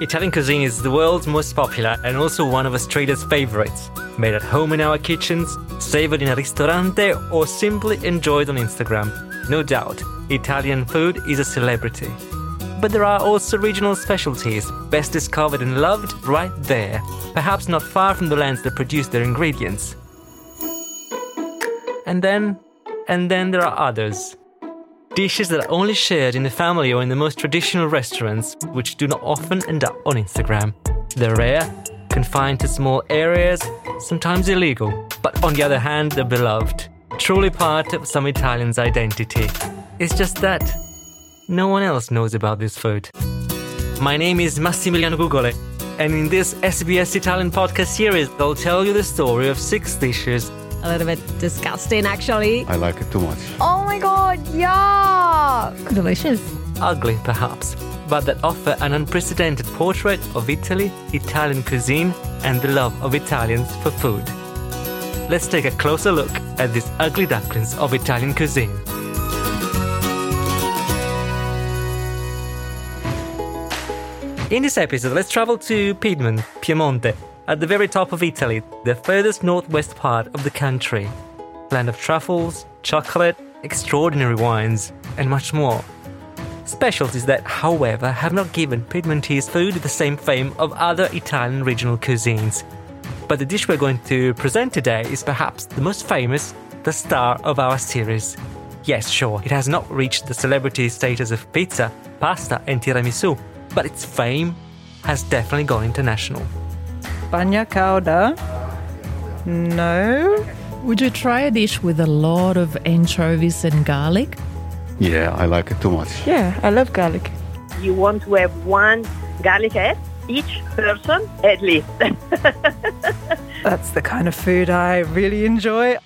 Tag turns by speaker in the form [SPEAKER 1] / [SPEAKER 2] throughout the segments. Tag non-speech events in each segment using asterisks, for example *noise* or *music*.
[SPEAKER 1] Italian cuisine is the world's most popular and also one of Australia's favorites. Made at home in our kitchens, savored in a ristorante, or simply enjoyed on Instagram. No doubt, Italian food is a celebrity. But there are also regional specialties, best discovered and loved right there, perhaps not far from the lands that produce their ingredients. And then, and then there are others. Dishes that are only shared in the family or in the most traditional restaurants, which do not often end up on Instagram. They're rare, confined to small areas, sometimes illegal, but on the other hand, they're beloved, truly part of some Italians' identity. It's just that no one else knows about this food. My name is Massimiliano Gugole, and in this SBS Italian podcast series, I'll tell you the story of six dishes
[SPEAKER 2] A little bit disgusting, actually.
[SPEAKER 3] I like it too much.
[SPEAKER 2] Oh my god, yuck! Delicious.
[SPEAKER 1] ugly perhaps, but that offer an unprecedented portrait of Italy, Italian cuisine, and the love of Italians for food. Let's take a closer look at these ugly ducklings of Italian cuisine. In this episode, let's travel to Piedmont, Piemonte, at the very top of Italy, the furthest northwest part of the country. Land of truffles, chocolate, extraordinary wines, and much more. Specialties that, however, have not given Piedmontese food the same fame of other Italian regional cuisines. But the dish we're going to present today is perhaps the most famous, the star of our series. Yes, sure, it has not reached the celebrity status of pizza, pasta, and tiramisu, but its fame has definitely gone international.
[SPEAKER 4] Bagna cauda? No.
[SPEAKER 5] Would you try a dish with a lot of anchovies and garlic?
[SPEAKER 3] Yeah, I like it too much.
[SPEAKER 4] Yeah, I love garlic.
[SPEAKER 6] you want to have one garlic head each person at least. *laughs*
[SPEAKER 4] That's the kind of food I really enjoy.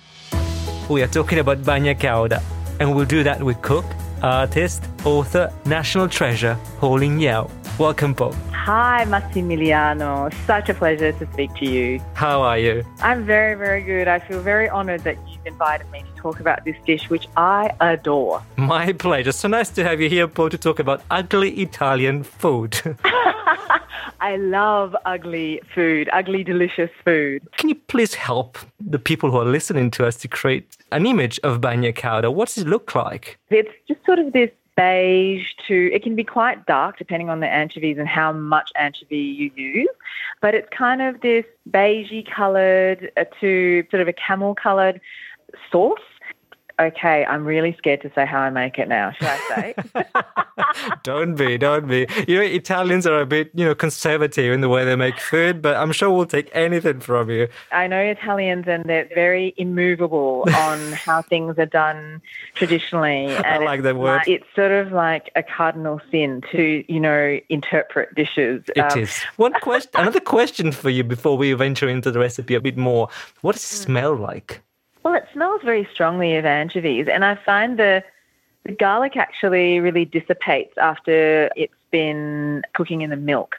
[SPEAKER 1] We are talking about Bagna Cauda, and we'll do that with cook, artist, author, national treasure, Poh Ling Yeow. Welcome, Poh.
[SPEAKER 6] Hi, Massimiliano. Such a pleasure to speak to you.
[SPEAKER 1] How are you?
[SPEAKER 6] I'm very, very good. I feel very honored that you've invited me to talk about this dish, which I adore.
[SPEAKER 1] My pleasure. So nice to have you here, Poh, to talk about ugly Italian food. *laughs*
[SPEAKER 6] I love ugly food, ugly, delicious food.
[SPEAKER 1] Can you please help the people who are listening to us to create an image of Bagna Cauda? What does it look like?
[SPEAKER 6] It's just sort of this beige to, it can be quite dark depending on the anchovies and how much anchovy you use, but it's kind of this beigey coloured uh, to sort of a camel coloured sauce. Okay, I'm really scared to say how I make it now. Should I say? *laughs* *laughs*
[SPEAKER 1] don't be, don't be. You know, Italians are a bit, you know, conservative in the way they make food, but I'm sure we'll take anything from you.
[SPEAKER 6] I know Italians and they're very immovable *laughs* on how things are done traditionally. And
[SPEAKER 1] like that word.
[SPEAKER 6] like- it's sort of like a cardinal sin to, you know, interpret dishes.
[SPEAKER 1] It is.
[SPEAKER 6] Um,
[SPEAKER 1] One question, another question for you before we venture into the recipe a bit more. What does it smell like?
[SPEAKER 6] Well, it smells very strongly of anchovies, and I find the the garlic actually really dissipates after it's been cooking in the milk.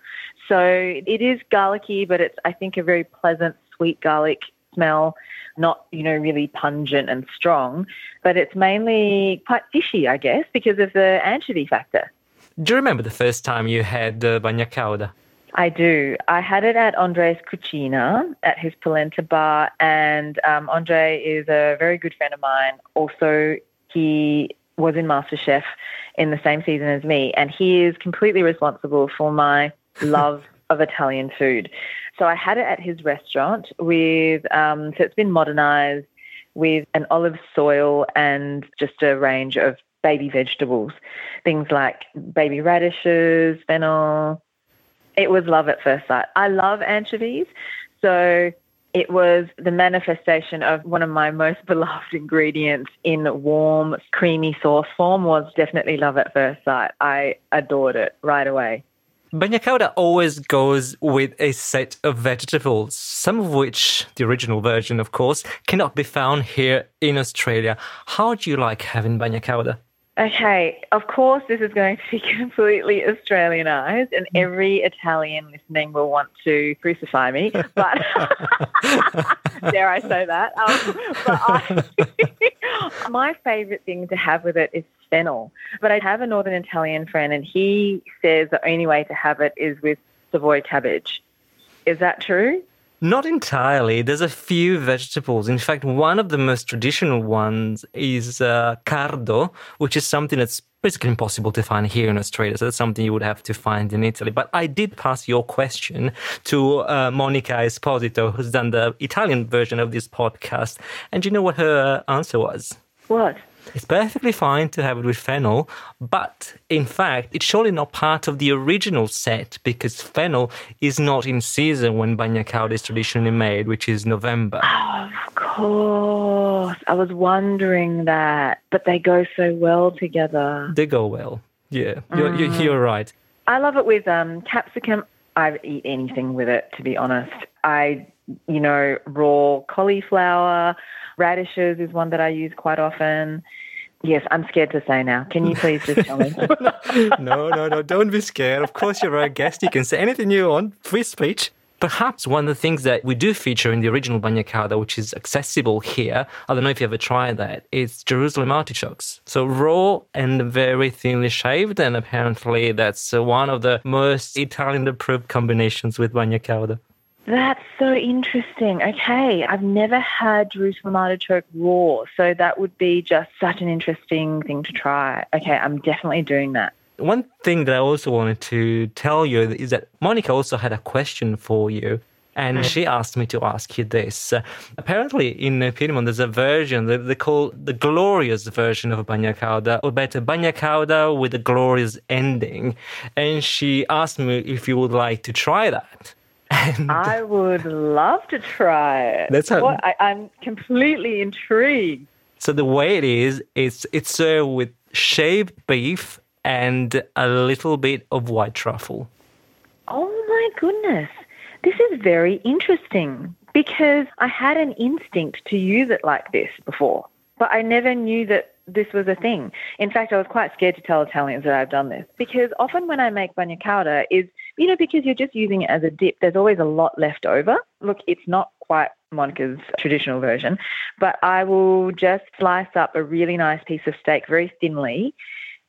[SPEAKER 6] So it is garlicky, but it's I think a very pleasant, sweet garlic smell. Not you know really pungent and strong, but it's mainly quite fishy, I guess, because of the anchovy factor.
[SPEAKER 1] Do you remember the first time you had uh, bagna cauda?
[SPEAKER 6] I do. I had it at Andre's Cucina at his polenta bar, and um, Andre is a very good friend of mine. Also, he was in MasterChef in the same season as me, and he is completely responsible for my *laughs* love of Italian food. So I had it at his restaurant with, um, so it's been modernized with an olive soil and just a range of baby vegetables, things like baby radishes, fennel, it was love at first sight. I love anchovies, so it was the manifestation of one of my most *laughs* beloved ingredients in warm, creamy sauce form was definitely love at first sight. I adored it right away.
[SPEAKER 1] Cauda always goes with a set of vegetables, some of which, the original version, of course, cannot be found here in Australia. How do you like having cauda?
[SPEAKER 6] Okay, of course, this is going to be *laughs* completely Australianized, and every Italian listening will want to crucify me. But *laughs* dare I say that? Um, but I, *laughs* my favorite thing to have with it is fennel. But I have a Northern Italian friend, and he says the only way to have it is with Savoy cabbage. Is that true?
[SPEAKER 1] Not entirely. There's a few vegetables. In fact, one of the most traditional ones is uh, cardo, which is something that's basically impossible to find here in Australia. So that's something you would have to find in Italy. But I did pass your question to uh, Monica Esposito, who's done the Italian version of this podcast. And do you know what her answer was?
[SPEAKER 6] What?
[SPEAKER 1] It's perfectly fine to have it with fennel, but in fact, it's surely not part of the original set because fennel is not in season when cauda is traditionally made, which is November.
[SPEAKER 6] Of course. I was wondering that, but they go so well together.
[SPEAKER 1] They go well. Yeah, you're, you're, you're right.
[SPEAKER 6] I love it with um, capsicum. I eat anything with it, to be honest. I, you know, raw cauliflower, radishes is one that I use quite often. Yes, I'm scared to say now. Can you please just tell me? *laughs*
[SPEAKER 1] no, no, no, don't be scared. Of course, you're our guest. You can say anything you want. Free speech. Perhaps one of the things that we do feature in the original bagna cauda, which is accessible here, I don't know if you ever tried that, is Jerusalem artichokes. So raw and very thinly shaved, and apparently that's one of the most Italian approved combinations with bagna cauda.
[SPEAKER 6] That's so interesting. Okay, I've never had Jerusalem artichoke raw, so that would be just such an interesting thing to try. Okay, I'm definitely doing that.
[SPEAKER 1] One thing that I also wanted to tell you is that Monica also had a question for you. And she asked me to ask you this. Uh, apparently, in Piedmont, there's a version that they call the glorious version of bagna cauda, or better, bagna cauda with a glorious ending. And she asked me if you would like to try that. And
[SPEAKER 6] I would love to try it.
[SPEAKER 1] That's how-
[SPEAKER 6] What? I, I'm completely intrigued.
[SPEAKER 1] so the way it is, it's it's served with shaved beef and a little bit of white truffle.
[SPEAKER 6] Oh my goodness. This is very interesting because I had an instinct to use it like this before, but I never knew that this was a thing. In fact, I was quite scared to tell Italians that I've done this because often when I make bagna cauda is, you know, because you're just using it as a dip, there's always a lot left over. Look, it's not quite Monica's traditional version, but I will just slice up a really nice piece of steak very thinly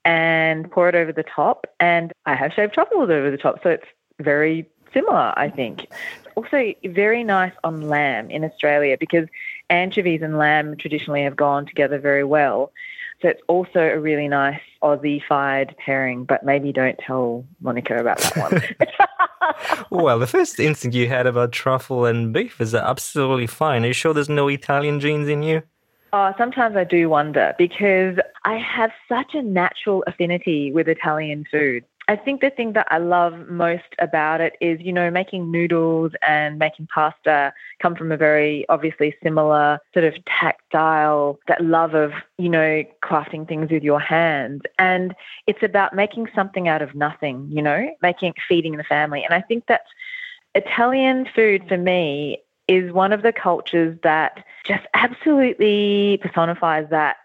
[SPEAKER 6] and pour it over the top. And I have shaved truffles over the top, so it's very similar, I think. Also, very nice on lamb in Australia because anchovies and lamb traditionally have gone together very well. So it's also a really nice Aussie-fied pairing, but maybe don't tell Monica about that one. *laughs*
[SPEAKER 1] Well, the first instinct you had about truffle and beef is absolutely fine. Are you sure there's no Italian genes in you?
[SPEAKER 6] Oh, sometimes I do wonder because I have such a natural affinity with Italian food. I think the thing that I love most about it is, you know, making noodles and making pasta come from a very obviously similar sort of tactile, that love of, you know, crafting things with your hands. And it's about making something out of nothing, you know, making, feeding the family. And I think that Italian food for me is one of the cultures that just absolutely personifies that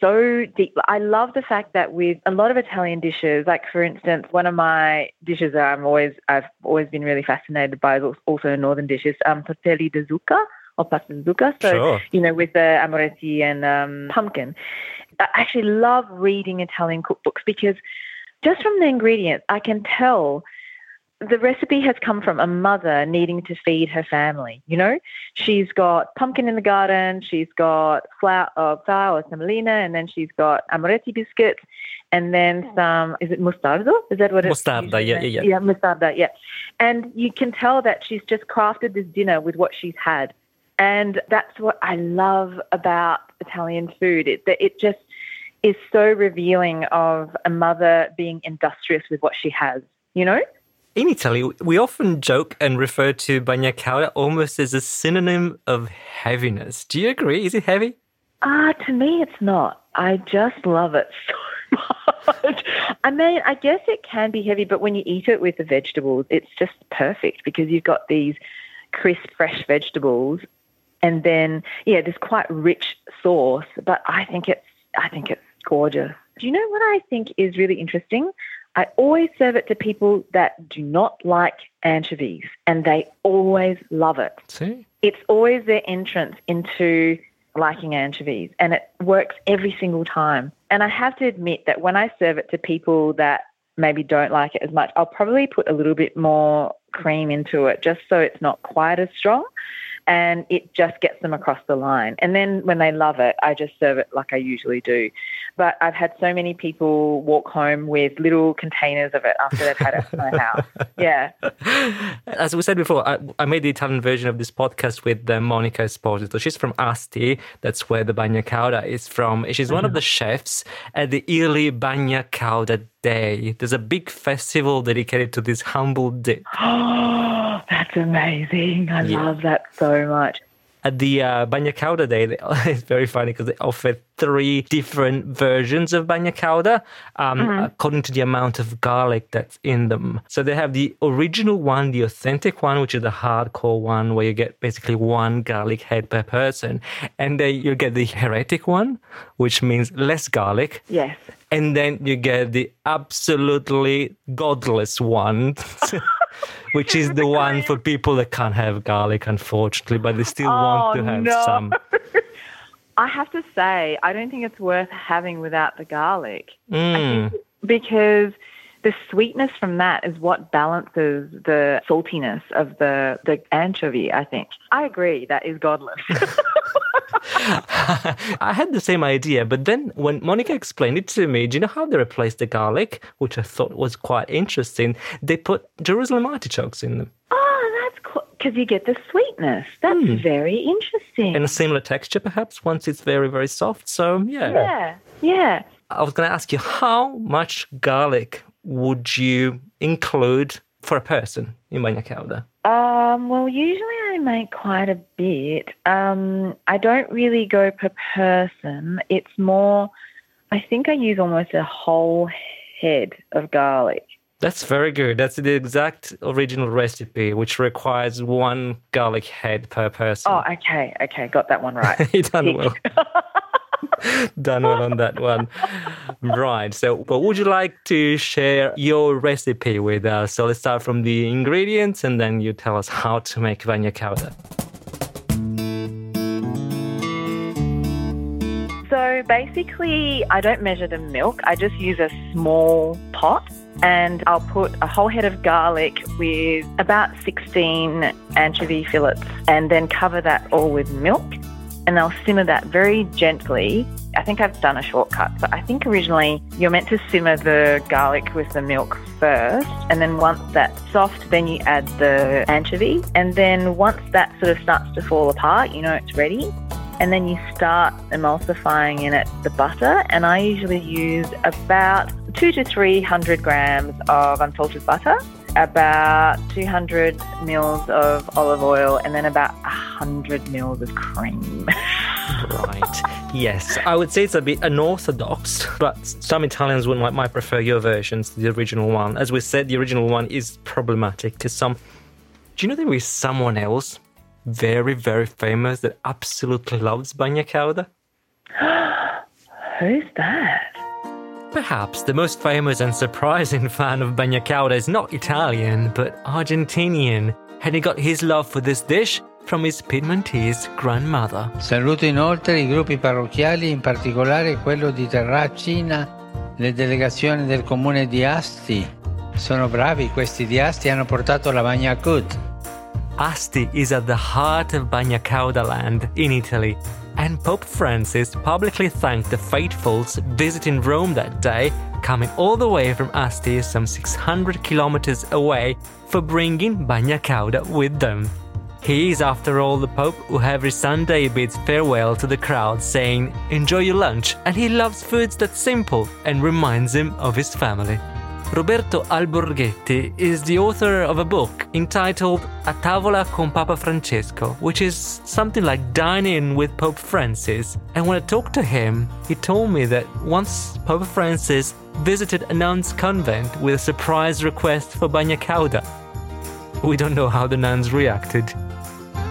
[SPEAKER 6] so deep. I love the fact that with a lot of Italian dishes, like for instance, one of my dishes that I'm always I've always been really fascinated by is also northern dishes, um, tortelli di zucca or pasta di zucca. So
[SPEAKER 1] Sure.
[SPEAKER 6] you know, with the amoretti and um, pumpkin. I actually love reading Italian cookbooks because just from the ingredients, I can tell the recipe has come from a mother needing to feed her family. You know, she's got pumpkin in the garden, she's got flour, uh, flour or semolina, and then she's got amoretti biscuits, and then some. Is it mustardo? Is that what it's
[SPEAKER 1] Mostarda,
[SPEAKER 6] usually
[SPEAKER 1] yeah, yeah, yeah.
[SPEAKER 6] Yeah, mustarda. Yeah, and you can tell that she's just crafted this dinner with what she's had, and that's what I love about Italian food. It that it just is so revealing of a mother being industrious with what she has. You know.
[SPEAKER 1] In Italy, we often joke and refer to bagna almost as a synonym of heaviness. Do you agree? Is it heavy?
[SPEAKER 6] Ah, to me, it's not. I just love it so *laughs* much. I mean, I guess it can be heavy, but when you eat it with the vegetables, it's just perfect because you've got these crisp, fresh vegetables, and then yeah, this quite rich sauce. But I think it's, I think it's gorgeous. Do you know what I think is really interesting? I always serve it to people that do not like anchovies, and they always love it
[SPEAKER 1] See?
[SPEAKER 6] it's always their entrance into liking anchovies and it works every single time. And I have to admit that when I serve it to people that maybe don't like it as much, I'll probably put a little bit more cream into it just so it's not quite as strong. And it just gets them across the line. And then when they love it, I just serve it like I usually do. But I've had so many people walk home with little containers of it after they've had it in my house. *laughs* Yeah.
[SPEAKER 1] As we said before, I, I made the Italian version of this podcast with uh, Monica Esposito. She's from Asti. That's where the bagna cauda is from. She's one of the chefs at the yearly Bagna Cauda Day. There's a big festival dedicated to this humble dish. *gasps*
[SPEAKER 6] Oh, that's amazing. I
[SPEAKER 1] Yeah.
[SPEAKER 6] love that so much.
[SPEAKER 1] At the uh, Bagna Cauda Day, they, *laughs* it's very funny because they offer three different versions of Bagna Cauda um, according to the amount of garlic that's in them. So they have the original one, the authentic one, which is the hardcore one where you get basically one garlic head per person. And then you get the heretic one, which means less garlic.
[SPEAKER 6] Yes.
[SPEAKER 1] And then you get the absolutely godless one, *laughs* *laughs* *laughs* which is the one for people that can't have garlic, unfortunately, but they still want to
[SPEAKER 6] Oh,
[SPEAKER 1] have
[SPEAKER 6] no.
[SPEAKER 1] some. *laughs*
[SPEAKER 6] I have to say, I don't think it's worth having without the garlic.
[SPEAKER 1] Mm.
[SPEAKER 6] because the sweetness from that is what balances the saltiness of the, the anchovy, I think. I agree, that is godless. *laughs* *laughs*
[SPEAKER 1] I had the same idea, but then when Monica explained it to me, do you know how they replaced the garlic, which I thought was quite interesting? They put Jerusalem artichokes in them
[SPEAKER 6] oh, that's cool. Because you get the sweetness. That's very interesting.
[SPEAKER 1] and a similar texture, perhaps, once it's very, very soft. So, yeah.
[SPEAKER 6] yeah, yeah.
[SPEAKER 1] I was going to ask you, how much garlic would you include for a person in bagna cauda?
[SPEAKER 6] Um, well, usually make quite a bit. Um, I don't really go per person. It's more, I think I use almost a whole head of garlic.
[SPEAKER 1] That's very good. That's the exact original recipe, which requires one garlic head per person.
[SPEAKER 6] Oh, okay, okay, got that one right. *laughs*
[SPEAKER 1] you done *laughs* well. *laughs* done well on that one. Right. So, but would you like to share your recipe with us? So let's start from the ingredients, and then you tell us how to make bagna cauda.
[SPEAKER 6] So basically, I don't measure the milk. I just use a small pot and I'll put a whole head of garlic with about 16 anchovy fillets and then cover that all with milk. And I'll simmer that very gently. I think I've done a shortcut, but I think originally you're meant to simmer the garlic with the milk first. And then once that's soft, then you add the anchovy. And then once that sort of starts to fall apart, you know it's ready and then you start emulsifying in it the butter. And I usually use about two to three hundred grams of unsalted butter, about 200 mils of olive oil, and then about 100 mils of cream.
[SPEAKER 1] Right. yes. I would say it's a bit unorthodox, but some Italians would might, might prefer your versions to the original one. As we said, the original one is problematic to some. Do you know there is someone else very, very famous that absolutely loves bagna cauda? *gasps*
[SPEAKER 6] Who's that?
[SPEAKER 1] Perhaps the most famous and surprising *laughs* fan of bagna cauda is not Italian, but Argentinian, and he got his love for this dish from his Piedmontese grandmother.
[SPEAKER 7] Saluto inoltre i gruppi parrocchiali, in particolare quello di Terracina, le delegazioni del comune di Asti. Sono bravi, questi di Asti hanno portato la bagna cut.
[SPEAKER 1] Asti is at the heart of Bagna Cauda land in Italy, and Pope Francis publicly thanked the faithfuls visiting Rome that day, coming all the way from Asti, some 600 kilometers away, for bringing Bagna Cauda with them. He is, after all, the Pope who every Sunday bids farewell to the crowd, saying, Enjoy your lunch, and he loves foods that simple and reminds him of his family. Roberto Alborghetti is the author of a book entitled A Tavola con Papa Francesco, which is something like dining with Pope Francis. And when I talked to him, he told me that once Pope Francis visited a nun's convent with a surprise request for bagna cauda. We don't know how the nuns reacted.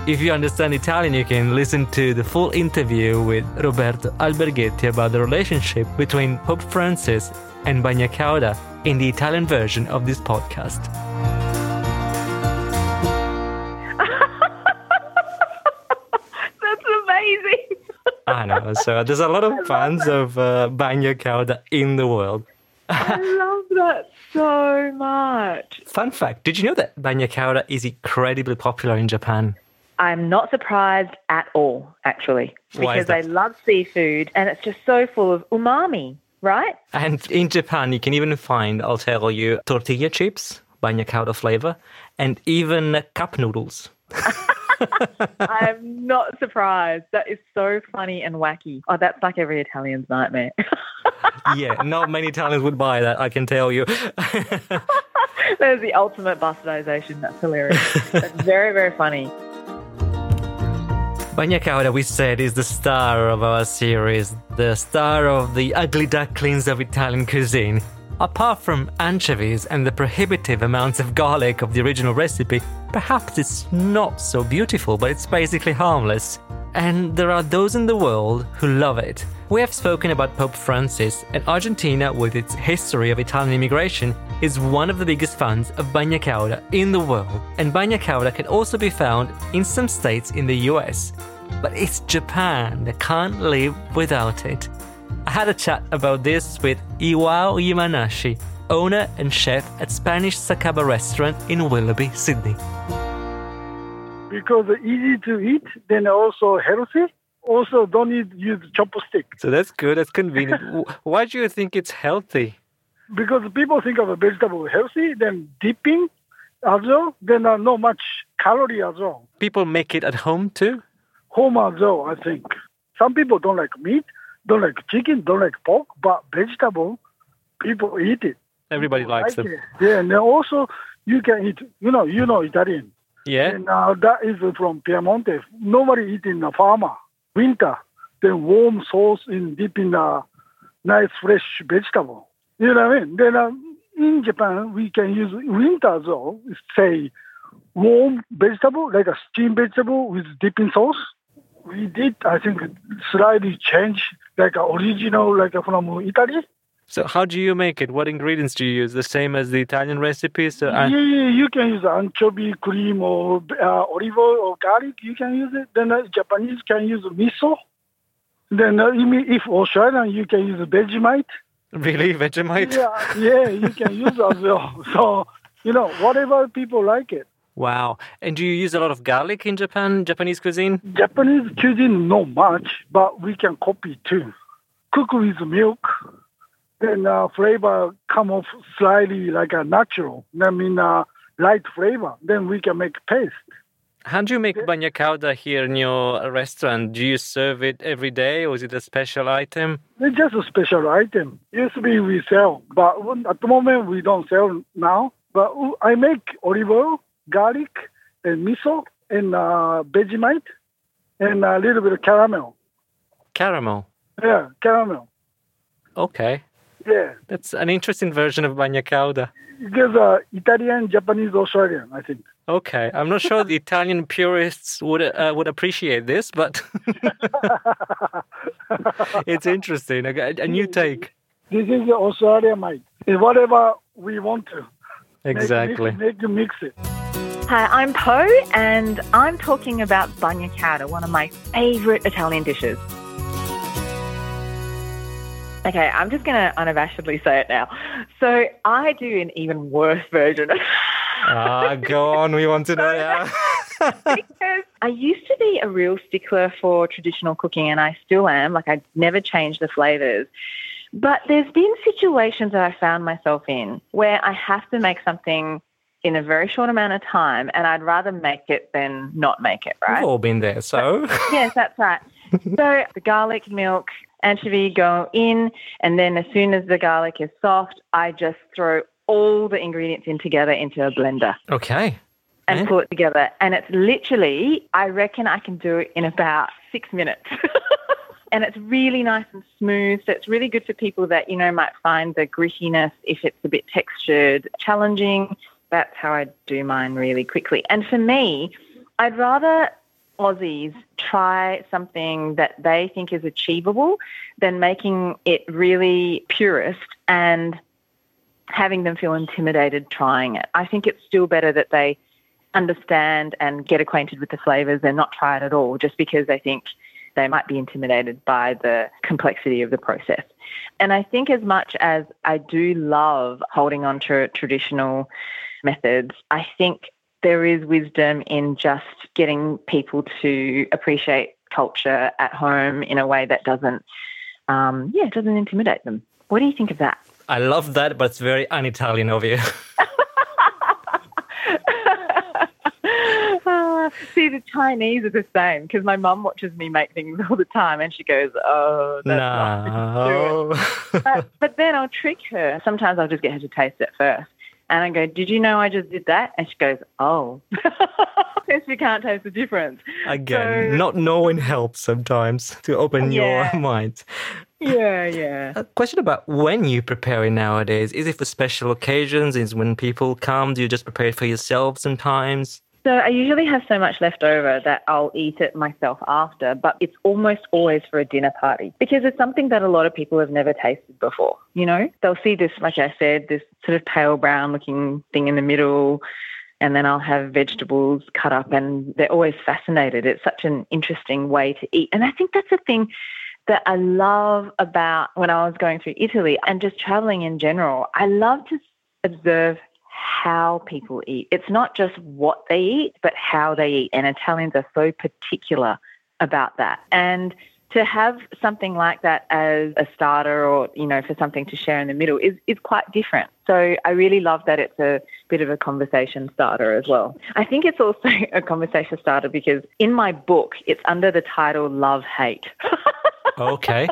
[SPEAKER 1] If you understand Italian, you can listen to the full interview with Roberto Alborghetti about the relationship between Pope Francis and Bagna Cauda in the Italian version of this podcast. *laughs*
[SPEAKER 6] That's amazing.
[SPEAKER 1] I know. So there's a lot of fans of uh, Cauda in the world.
[SPEAKER 6] I love that so much.
[SPEAKER 1] Fun fact Did you know that bagna cauda is incredibly popular in Japan?
[SPEAKER 6] I'm not surprised at all, actually, because I love seafood and it's just so full of umami, right?
[SPEAKER 1] And in Japan, you can even find, I'll tell you, tortilla chips, bagna cauda flavor, and even cup noodles. *laughs*
[SPEAKER 6] I'm not surprised. That is so funny and wacky. Oh, that's like every Italian's nightmare. *laughs*
[SPEAKER 1] yeah, not many Italians would buy that, I can tell you. *laughs*
[SPEAKER 6] There's the ultimate bastardization. That's hilarious. That's very, very funny.
[SPEAKER 1] Bagna cauda, we said, is the star of our series, the star of the ugly ducklings of Italian cuisine. Apart from anchovies and the prohibitive amounts of garlic of the original recipe, perhaps it's not so beautiful, but it's basically harmless. And there are those in the world who love it. We have spoken about Pope Francis, and Argentina, with its history of Italian immigration, is one of the biggest fans of bagna cauda in the world. And bagna cauda can also be found in some states in the US. But it's Japan that can't live without it. I had a chat about this with Iwao Yamanashi, owner and chef at Spanish Sakaba restaurant in Willoughby, Sydney.
[SPEAKER 8] because easy to eat, then also healthy. Also, don't need use chopstick
[SPEAKER 1] So that's good, that's convenient. Why do you think it's healthy?
[SPEAKER 8] because people think of a vegetable healthy, then dipping as well. Then uh, not much calorie as well.
[SPEAKER 1] People make it at home too?
[SPEAKER 8] Home as well, I think. Some people don't like meat, don't like chicken, don't like pork, but vegetable, people eat it.
[SPEAKER 1] Everybody likes
[SPEAKER 8] Like
[SPEAKER 1] them.
[SPEAKER 8] it. Yeah, and also you can eat. You know, you know Italian.
[SPEAKER 1] Yeah?
[SPEAKER 8] And uh, that is from Piemonte. Nobody eat in the farmer. Winter, then warm sauce in deep in a nice fresh vegetable. You know what I mean? Then uh, in Japan, we can use winter as well. Say warm vegetable, like a steamed vegetable with dipping sauce. We did, I think, slightly change, like original, like from Italy.
[SPEAKER 1] So how do you make it? What ingredients do you use? The same as the Italian recipes? So I-
[SPEAKER 8] yeah, you can use anchovy cream or uh, olive oil or garlic. You can use it. Then uh, Japanese can use miso. Then uh, if Australian, you can use a Vegemite.
[SPEAKER 1] Really? Vegemite?
[SPEAKER 8] Yeah, yeah, you can use as well. *laughs* So you know, whatever people like it.
[SPEAKER 1] Wow. And do you use a lot of garlic in Japan, Japanese cuisine?
[SPEAKER 8] Japanese cuisine not much, but we can copy too. Cook with milk, then uh, flavor come off slightly like a natural. I mean, uh, light flavor. Then we can make paste.
[SPEAKER 1] How do you make bagna cauda here in your restaurant? Do you serve it every day or is it a special item?
[SPEAKER 8] It's just a special item. Used to be we sell, but at the moment we don't sell now. But I make olive oil, garlic, and miso, and uh, Vegemite, and a little bit of caramel.
[SPEAKER 1] Caramel.
[SPEAKER 8] Yeah, caramel.
[SPEAKER 1] Okay.
[SPEAKER 8] Yeah,
[SPEAKER 1] That's an interesting version of bagna cauda.
[SPEAKER 8] because uh, Italian, Japanese, Australian, I think.
[SPEAKER 1] Okay, I'm not sure the Italian purists would uh, would appreciate this, but *laughs* it's interesting. A, a new take.
[SPEAKER 8] This is the Australian mic. It's whatever we want to.
[SPEAKER 1] Exactly.
[SPEAKER 8] Make, make mix it.
[SPEAKER 6] Hi, I'm Poh, and I'm talking about bagna cauda, one of my favourite Italian dishes. Okay, I'm just going to unabashedly say it now. So I do an even worse version of
[SPEAKER 1] Ah, go on. We want to know *laughs* now. *laughs*
[SPEAKER 6] because I used to be a real stickler for traditional cooking, and I still am. Like, I never change the flavors. But there's been situations that I found myself in where I have to make something in a very short amount of time, and I'd rather make it than not make it, right?
[SPEAKER 1] We've all been there. So
[SPEAKER 6] yes, that's right. so the garlic, milk, anchovy go in, and then as soon as the garlic is soft, I just throw all the ingredients in together into a blender
[SPEAKER 1] okay.
[SPEAKER 6] and
[SPEAKER 1] Yeah.
[SPEAKER 6] pull it together. And it's literally, I reckon I can do it in about six minutes. *laughs* and it's really nice and smooth. So it's really good for people that, you know, might find the grittiness if it's a bit textured challenging. That's how I do mine really quickly. And for me, I'd rather Aussies try something that they think is achievable than making it really purist and having them feel intimidated trying it. I think it's still better that they understand and get acquainted with the flavors and not try it at all just because they think they might be intimidated by the complexity of the process. And I think as much as I do love holding on to traditional methods, I think there is wisdom in just getting people to appreciate culture at home in a way that doesn't, um, yeah, doesn't intimidate them. What do you think of that?
[SPEAKER 1] I love that, but it's very un-Italian of you. *laughs* *laughs*
[SPEAKER 6] See, the Chinese are the same because my mum watches me make things *laughs* all the time and she goes, Oh, that's not
[SPEAKER 1] no.
[SPEAKER 6] but, but then I'll trick her. Sometimes I'll just get her to taste it first. And I go, Did you know I just did that? And she goes, Oh. *laughs* and she can't taste the difference.
[SPEAKER 1] Again,
[SPEAKER 6] So-
[SPEAKER 1] not knowing helps sometimes to open
[SPEAKER 6] Yeah.
[SPEAKER 1] your *laughs* mind.
[SPEAKER 6] Yeah, yeah.
[SPEAKER 1] A question about when you prepare it nowadays. Is it for special occasions? Is when people come? Do you just prepare it for yourself sometimes?
[SPEAKER 6] So I usually have so much left over that I'll eat it myself after, but it's almost always for a dinner party because it's something that a lot of people have never tasted before. You know, they'll see this, like I said, this sort of pale brown looking thing in the middle, and then I'll have vegetables cut up, and they're always fascinated. It's such an interesting way to eat, and I think that's the thing that I love about when I was going through Italy and just traveling in general. I love to observe how people eat. It's not just what they eat, but how they eat. And Italians are so particular about that. And to have something like that as a starter or, you know, for something to share in the middle is, is quite different. So I really love that it's a bit of a conversation starter as well. I think it's also *laughs* a conversation starter because in my book, it's under the title Love Hate. *laughs*
[SPEAKER 1] Okay.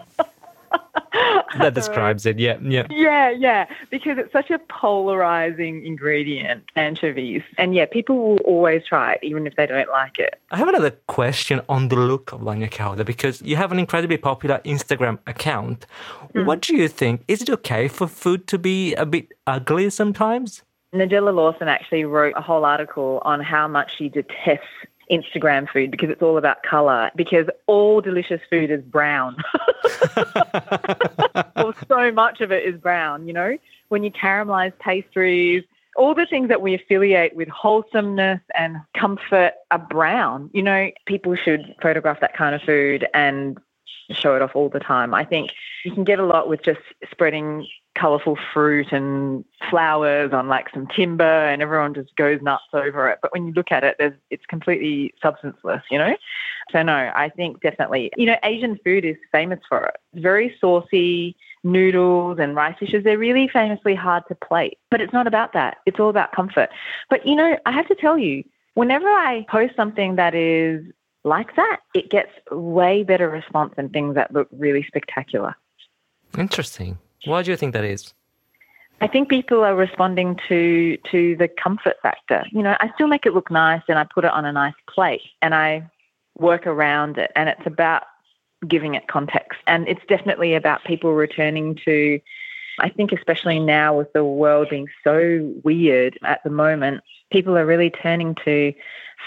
[SPEAKER 1] *laughs* that describes it. Yeah, yeah.
[SPEAKER 6] Yeah, yeah, because it's such a polarizing ingredient, anchovies. And yeah, people will always try it, even if they don't like it.
[SPEAKER 1] I have another question on the look of Bagna Cauda because you have an incredibly popular Instagram account. Mm. What do you think? Is it okay for food to be a bit ugly sometimes?
[SPEAKER 6] Nigella Lawson actually wrote a whole article on how much she detests Instagram food because it's all about color, because all delicious food is brown. *laughs* or so much of it is brown, you know? When you caramelize pastries, all the things that we affiliate with wholesomeness and comfort are brown. You know, people should photograph that kind of food and show it off all the time. I think you can get a lot with just spreading colorful fruit and flowers on like some timber and everyone just goes nuts over it. But when you look at it, it's completely substanceless, you know? So no, I think definitely, you know, Asian food is famous for it. It's very saucy, noodles and rice dishes, they're really famously hard to plate. But it's not about that. It's all about comfort. But you know, I have to tell you, whenever I post something that is like that, it gets way better response than things that look really spectacular.
[SPEAKER 1] Interesting. Why do you think that is?
[SPEAKER 6] I think people are responding to to the comfort factor. You know, I still make it look nice and I put it on a nice plate and I work around it and it's about giving it context. And it's definitely about people returning to I think especially now with the world being so weird at the moment, people are really turning to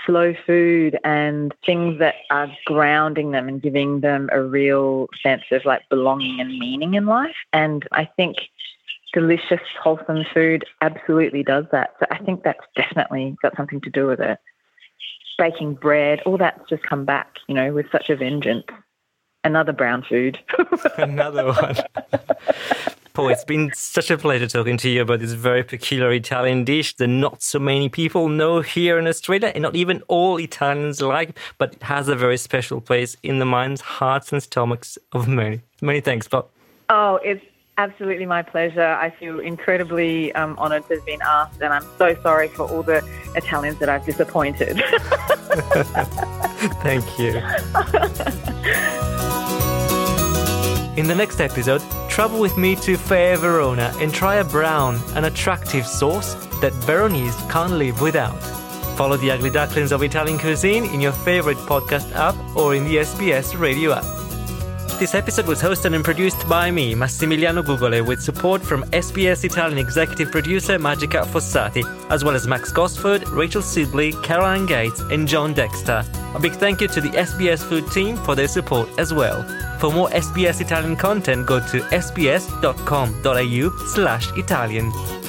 [SPEAKER 6] slow food and things that are grounding them and giving them a real sense of like belonging and meaning in life. And I think delicious, wholesome food absolutely does that. So I think that's definitely got something to do with it. Baking bread, all that's just come back, you know, with such a vengeance. Another brown food. *laughs*
[SPEAKER 1] Another one. *laughs* Poh, it's been such a pleasure talking to you about this very peculiar Italian dish that not so many people know here in Australia, and not even all Italians like, but it has a very special place in the minds, hearts, and stomachs of many. Many thanks, Poh.
[SPEAKER 6] Oh, it's absolutely my pleasure. I feel incredibly um, honoured to have been asked, and I'm so sorry for all the Italians that I've disappointed. *laughs*
[SPEAKER 1] Thank you. *laughs* In the next episode, travel with me to fair Verona and try a brown, an attractive sauce that Veronese can't live without. Follow the Ugly Ducklings of Italian cuisine in your favorite podcast app or in the SBS radio app. This episode was hosted and produced by me, Massimiliano Gugole, with support from SBS Italian executive producer Magica Fossati, as well as Max Gosford, Rachel Sibley, Caroline Gates, and John Dexter. A big thank you to the SBS Food team for their support as well. For more SBS Italian content, go to sbs.com.au slash Italian.